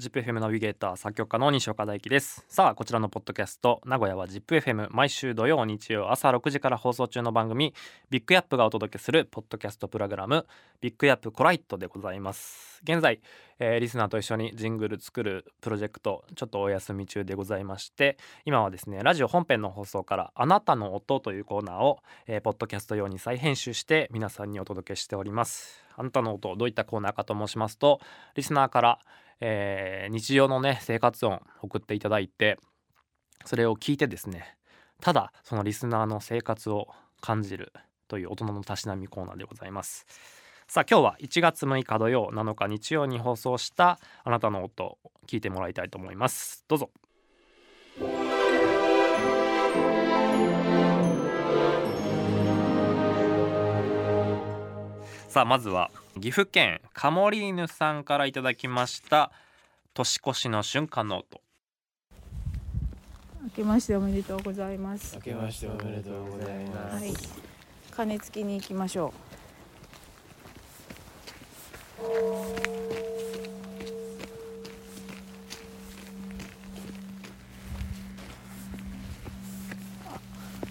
ZIPFM ナビゲーター作曲家の西岡大樹です。さあこちらのポッドキャスト名古屋は ZIPFM 毎週土曜日曜朝6時から放送中の番組ビッグヤップがお届けするポッドキャストプログラムビッグヤップコライトでございます。現在、えー、リスナーと一緒にジングル作るプロジェクトちょっとお休み中でございまして今はですねラジオ本編の放送からあなたの音というコーナーを、えー、ポッドキャスト用に再編集して皆さんにお届けしております。あなたの音どういったコーナーかと申しますとリスナーからえー、日常のね生活音送っていただいてそれを聞いてですねただそのリスナーの生活を感じるという大人のたしなみコーナーでございます。さあ今日は1月6日土曜7日日曜に放送したあなたの音聞いてもらいたいと思います。どうぞ。さあまずは岐阜県カモリーヌさんからいただきました年越しの瞬間の音明けましておめでとうございます。明けましておめでとうございます、はい、鐘つきに行きましょう。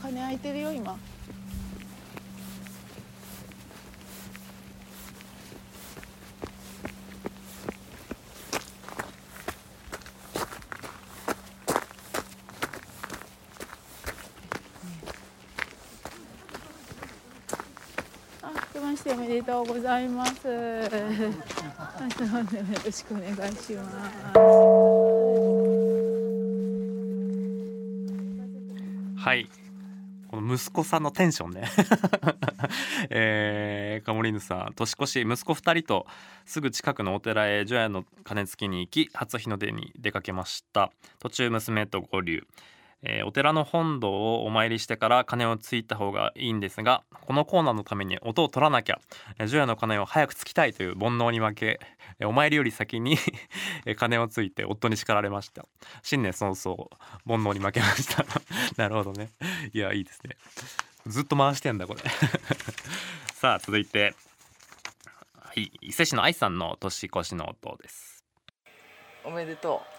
鐘開いてるよ今しておめでとうございます。よろしくお願いします。はい。この息子さんのテンションね えー、カモリーヌさん年越し息子2人とすぐ近くのお寺へ除夜の鐘つきに行き初日の出に出かけました途中娘と合流えー、お寺の本堂をお参りしてから鐘をついた方がいいんですがこのコーナーのために音を取らなきゃ除夜の鐘を早くつきたいという煩悩に負けお参りより先に 鐘をついて夫に叱られました。新年早々煩悩に負けました。なるほどね。いやいいですね。ずっと回してんだこれ。さあ続いて。はい伊勢市の愛さんの年越しの音です。おめでとう。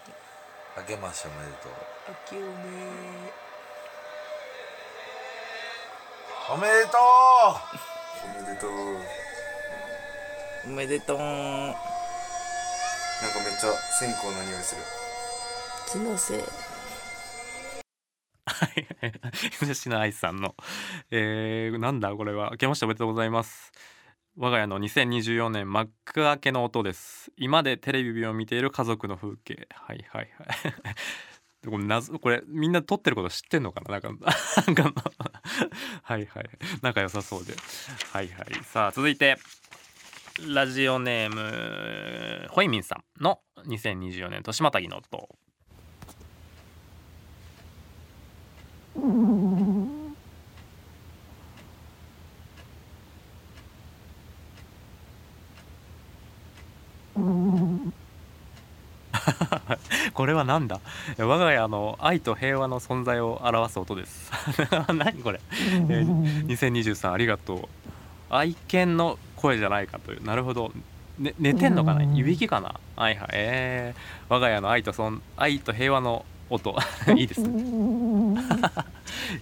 あけましておめでとう。明けおめおめでとう。おめでとう。おめでとう。なんかめっちゃ線香の匂いする。気のせい。はい。吉野愛さんの、えー、なんだこれは。明けましておめでとうございます我が家の2024年幕開けの音です。今でテレビを見ている家族の風景。はいはいはい。これ謎これみんな撮ってること知ってんのかな？なんか なんかはいはい。仲良さそうで。はいはい。さあ続いて。ラジオネームホイミンさんの2024年年またぎの音。これは何だ？我が家の愛と平和の存在を表す音です。何これ、えー、2023ありがとう。愛犬の声じゃないかという。なるほど、ね、寝てんのかな？いびきかな？はいはい。えー、我が家の愛とそん愛と平和の音。いいですね。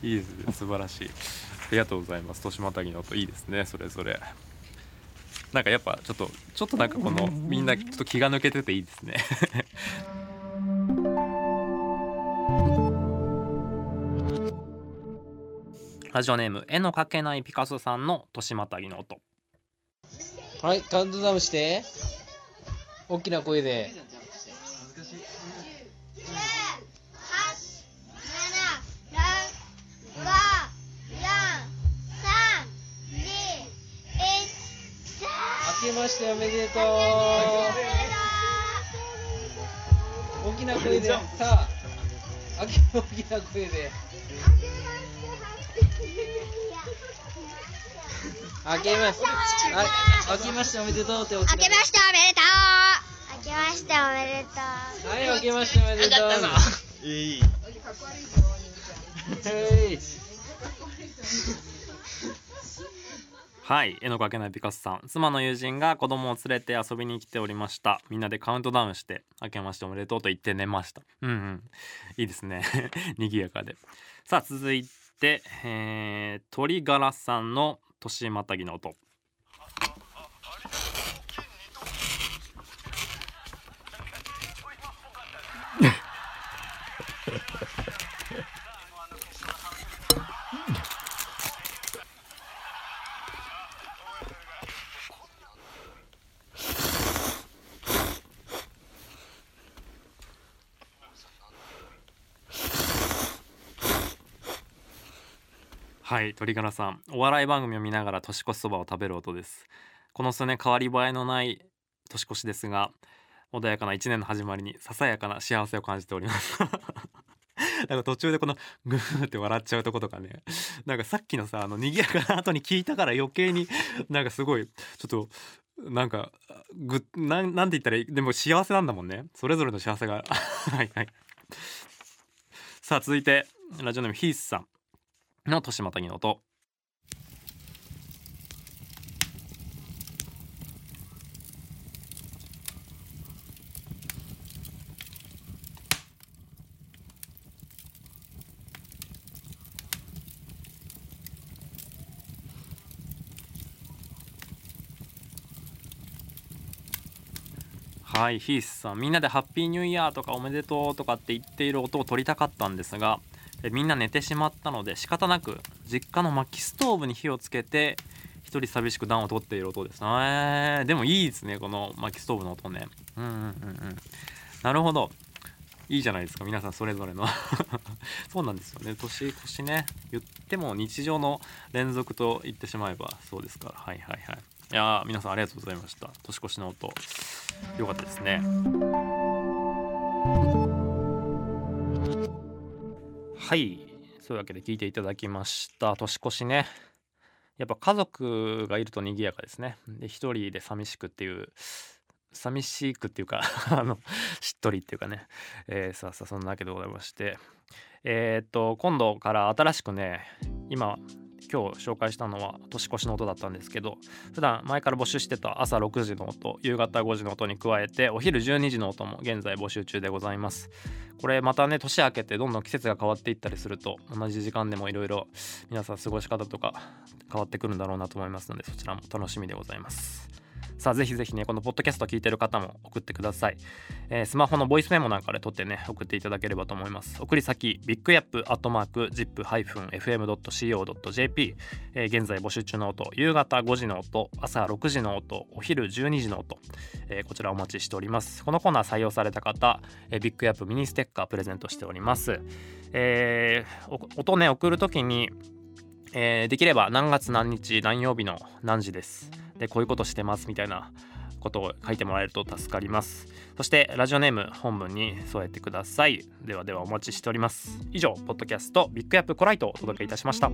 いいですね。素晴らしい。ありがとうございます。年またぎの音いいですね。それぞれ。なんかやっぱちょっとちょっとなんかこのみんなちょっと気が抜けてていいですねラジオネーム絵の描けないピカソさんの年またぎの音。はいカウントダウンして。大きな声で。明けましておめでとう。大きな声で。さあ。大きな声で明けましてはい明けましておめでとうって明けましておめでとう。明けましておめでとう。はい明けましておめでとう。いい。はい絵の描けないピカソさん。妻の友人が子供を連れて遊びに来ておりました。みんなでカウントダウンして明けましておめでとうと言って寝ました。うんうん。いいですね。賑やかで。さあ続いて、えー、鳥柄さんの年またぎの音。はい鳥柄さん。お笑い番組を見ながら年越しそばを食べる音です。この数年変わり映えのない年越しですが穏やかな一年の始まりにささやかな幸せを感じております。なんか途中でこのグーって笑っちゃうとことかね。なんかさっきのさあの賑やかな後に聞いたから余計になんかすごいちょっとなんかぐなんなんて言ったらいい？でも幸せなんだもんね。それぞれの幸せが。はいはい。さあ続いてラジオネームヒースさん。の年またぎの音。はいヒースさん。みんなでハッピーニューイヤーとかおめでとうとかって言っている音を取りたかったんですがみんな寝てしまったので仕方なく実家の薪ストーブに火をつけて一人寂しく暖を取っている音です。えー、でもいいですねこの薪ストーブの音ね。うんうんうんうん。なるほど。いいじゃないですか皆さんそれぞれの。そうなんですよね。年越しね言っても日常の連続と言ってしまえばそうですから。はいはいはい。いやー皆さんありがとうございました。年越しの音。よかったですね。はいそういうわけで聞いていただきました。年越しね。やっぱ家族がいると賑やかですね。で一人で寂しくっていう寂しくっていうか あのしっとりっていうかね、えー、さあさあそんなわけでございまして。えー、っと今度から新しくね今今日紹介したのは年越しの音だったんですけど普段前から募集してた朝6時の音夕方5時の音に加えてお昼12時の音も現在募集中でございます。これまたね年明けてどんどん季節が変わっていったりすると同じ時間でもいろいろ皆さん過ごし方とか変わってくるんだろうなと思いますのでそちらも楽しみでございます。さあぜひぜひねこのポッドキャスト聞いてる方も送ってください、えー、スマホのボイスメモなんかで撮ってね送っていただければと思います。送り先ビッグヤップアットマーク zip-fm.co.jp、えー、現在募集中の音夕方5時の音朝6時の音お昼12時の音、えー、こちらお待ちしております。このコーナー採用された方、えー、ビッグヤップミニステッカープレゼントしております、えー、音ね送るときにえー、できれば何月何日何曜日の何時です。でこういうことしてますみたいなことを書いてもらえると助かります。そしてラジオネーム本文に添えてください。ではではお待ちしております。以上ポッドキャストビッグアップコライトをお届けいたしました。